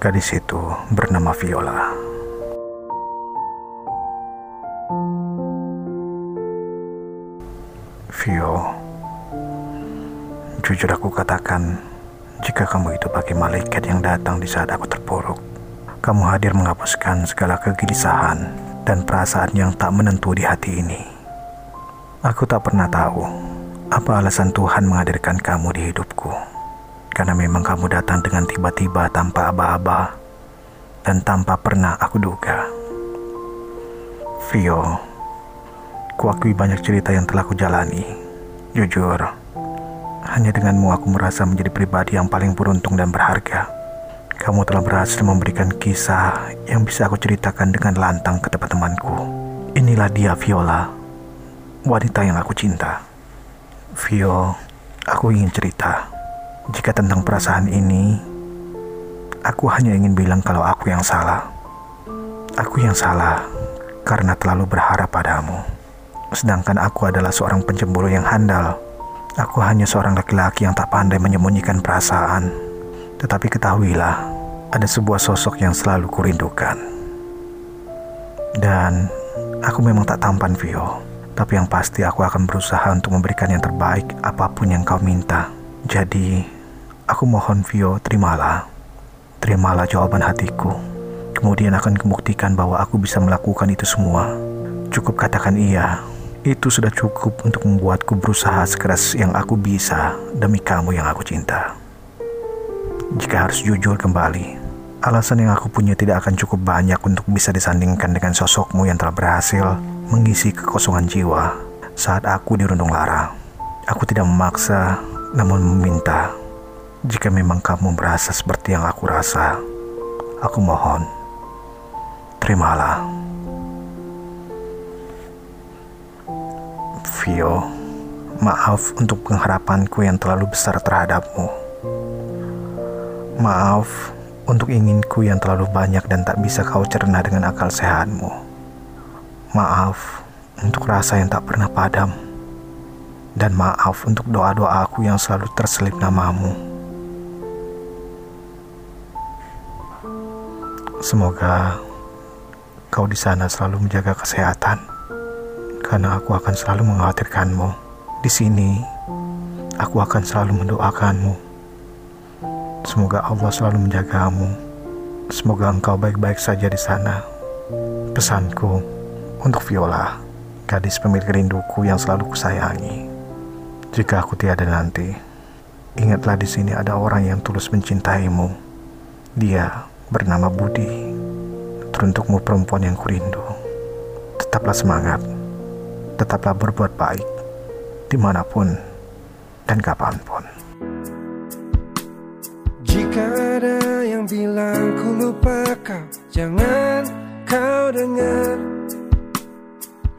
Gadis itu bernama Viola. Vio, jujur aku katakan, jika kamu itu pakai malaikat yang datang di saat aku terpuruk, kamu hadir menghapuskan segala kegelisahan dan perasaan yang tak menentu di hati ini. Aku tak pernah tahu apa alasan Tuhan menghadirkan kamu di hidupku. Karena memang kamu datang dengan tiba-tiba tanpa aba-aba dan tanpa pernah aku duga. Vio, kuakui banyak cerita yang telah kujalani. Jujur, hanya denganmu aku merasa menjadi pribadi yang paling beruntung dan berharga. Kamu telah berhasil memberikan kisah yang bisa aku ceritakan dengan lantang ke teman-temanku. Inilah dia Viola, wanita yang aku cinta. Vio, aku ingin cerita. Jika tentang perasaan ini, aku hanya ingin bilang kalau aku yang salah. Aku yang salah karena terlalu berharap padamu. Sedangkan aku adalah seorang pencemburu yang handal. Aku hanya seorang laki-laki yang tak pandai menyembunyikan perasaan. Tetapi ketahuilah, ada sebuah sosok yang selalu kurindukan. Dan aku memang tak tampan, Vio. Tapi yang pasti aku akan berusaha untuk memberikan yang terbaik apa pun yang kau minta. Jadi, aku mohon Vio, terimalah. Terimalah jawaban hatiku. Kemudian akan kembuktikan bahwa aku bisa melakukan itu semua. Cukup katakan iya. Itu sudah cukup untuk membuatku berusaha sekeras yang aku bisa demi kamu yang aku cinta. Jika harus jujur kembali, alasan yang aku punya tidak akan cukup banyak untuk bisa disandingkan dengan sosokmu yang telah berhasil mengisi kekosongan jiwa saat aku dirundung lara. Aku tidak memaksa, namun meminta. Jika memang kamu merasa seperti yang aku rasa, aku mohon, terimalah. Vio, maaf untuk pengharapanku yang terlalu besar terhadapmu. Maaf untuk inginku yang terlalu banyak dan tak bisa kau cerna dengan akal sehatmu. Maaf untuk rasa yang tak pernah padam. Dan maaf untuk doa-doa aku yang selalu terselip namamu. Semoga kau di sana selalu menjaga kesehatan. Karena aku akan selalu mengkhawatirkanmu. Di sini, aku akan selalu mendoakanmu Semoga Allah selalu menjagamu. Semoga engkau baik-baik saja di sana. Pesanku untuk Viola, gadis pemilik rinduku yang selalu kusayangi. Jika aku tiada nanti, ingatlah di sini ada orang yang tulus mencintaimu. Dia bernama Budi. Teruntukmu perempuan yang kurindu. Tetaplah semangat. Tetaplah berbuat baik. Di mana pun dan kapan pun. Jika ada yang bilang ku lupa kau Jangan kau dengar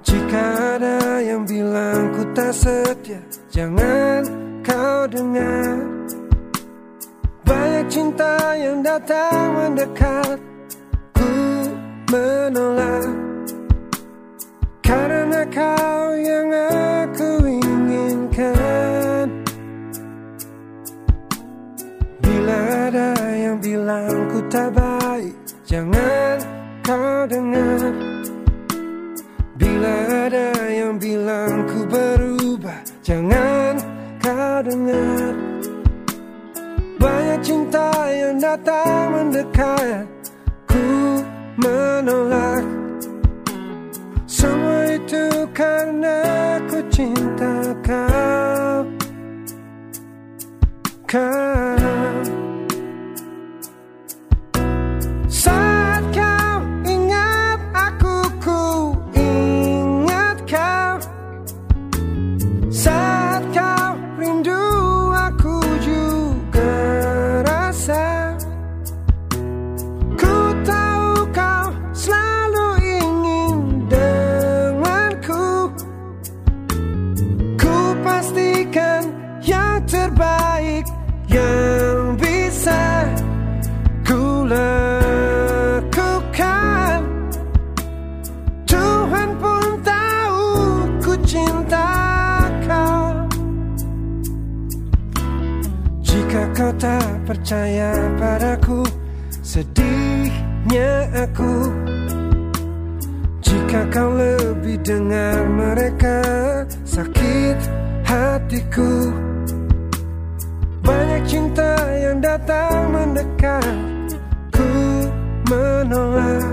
Jika ada yang bilang ku tak setia Jangan kau dengar cinta yang datang mendekat Ku menolak. Karena kau yang aku bilang ku tak baik Jangan kau dengar. Bila ada yang bilang ku berubah Jangan kau dengar datang mendekat. Ku menolak. Semua itu karena ku cinta kau. Kau percaya padaku sedihnya aku. Jika kau lebih dengar mereka Sakit hatiku. Banyak cinta yang datang mendekat Ku menolak.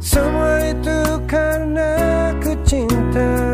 Semua itu karena ku cinta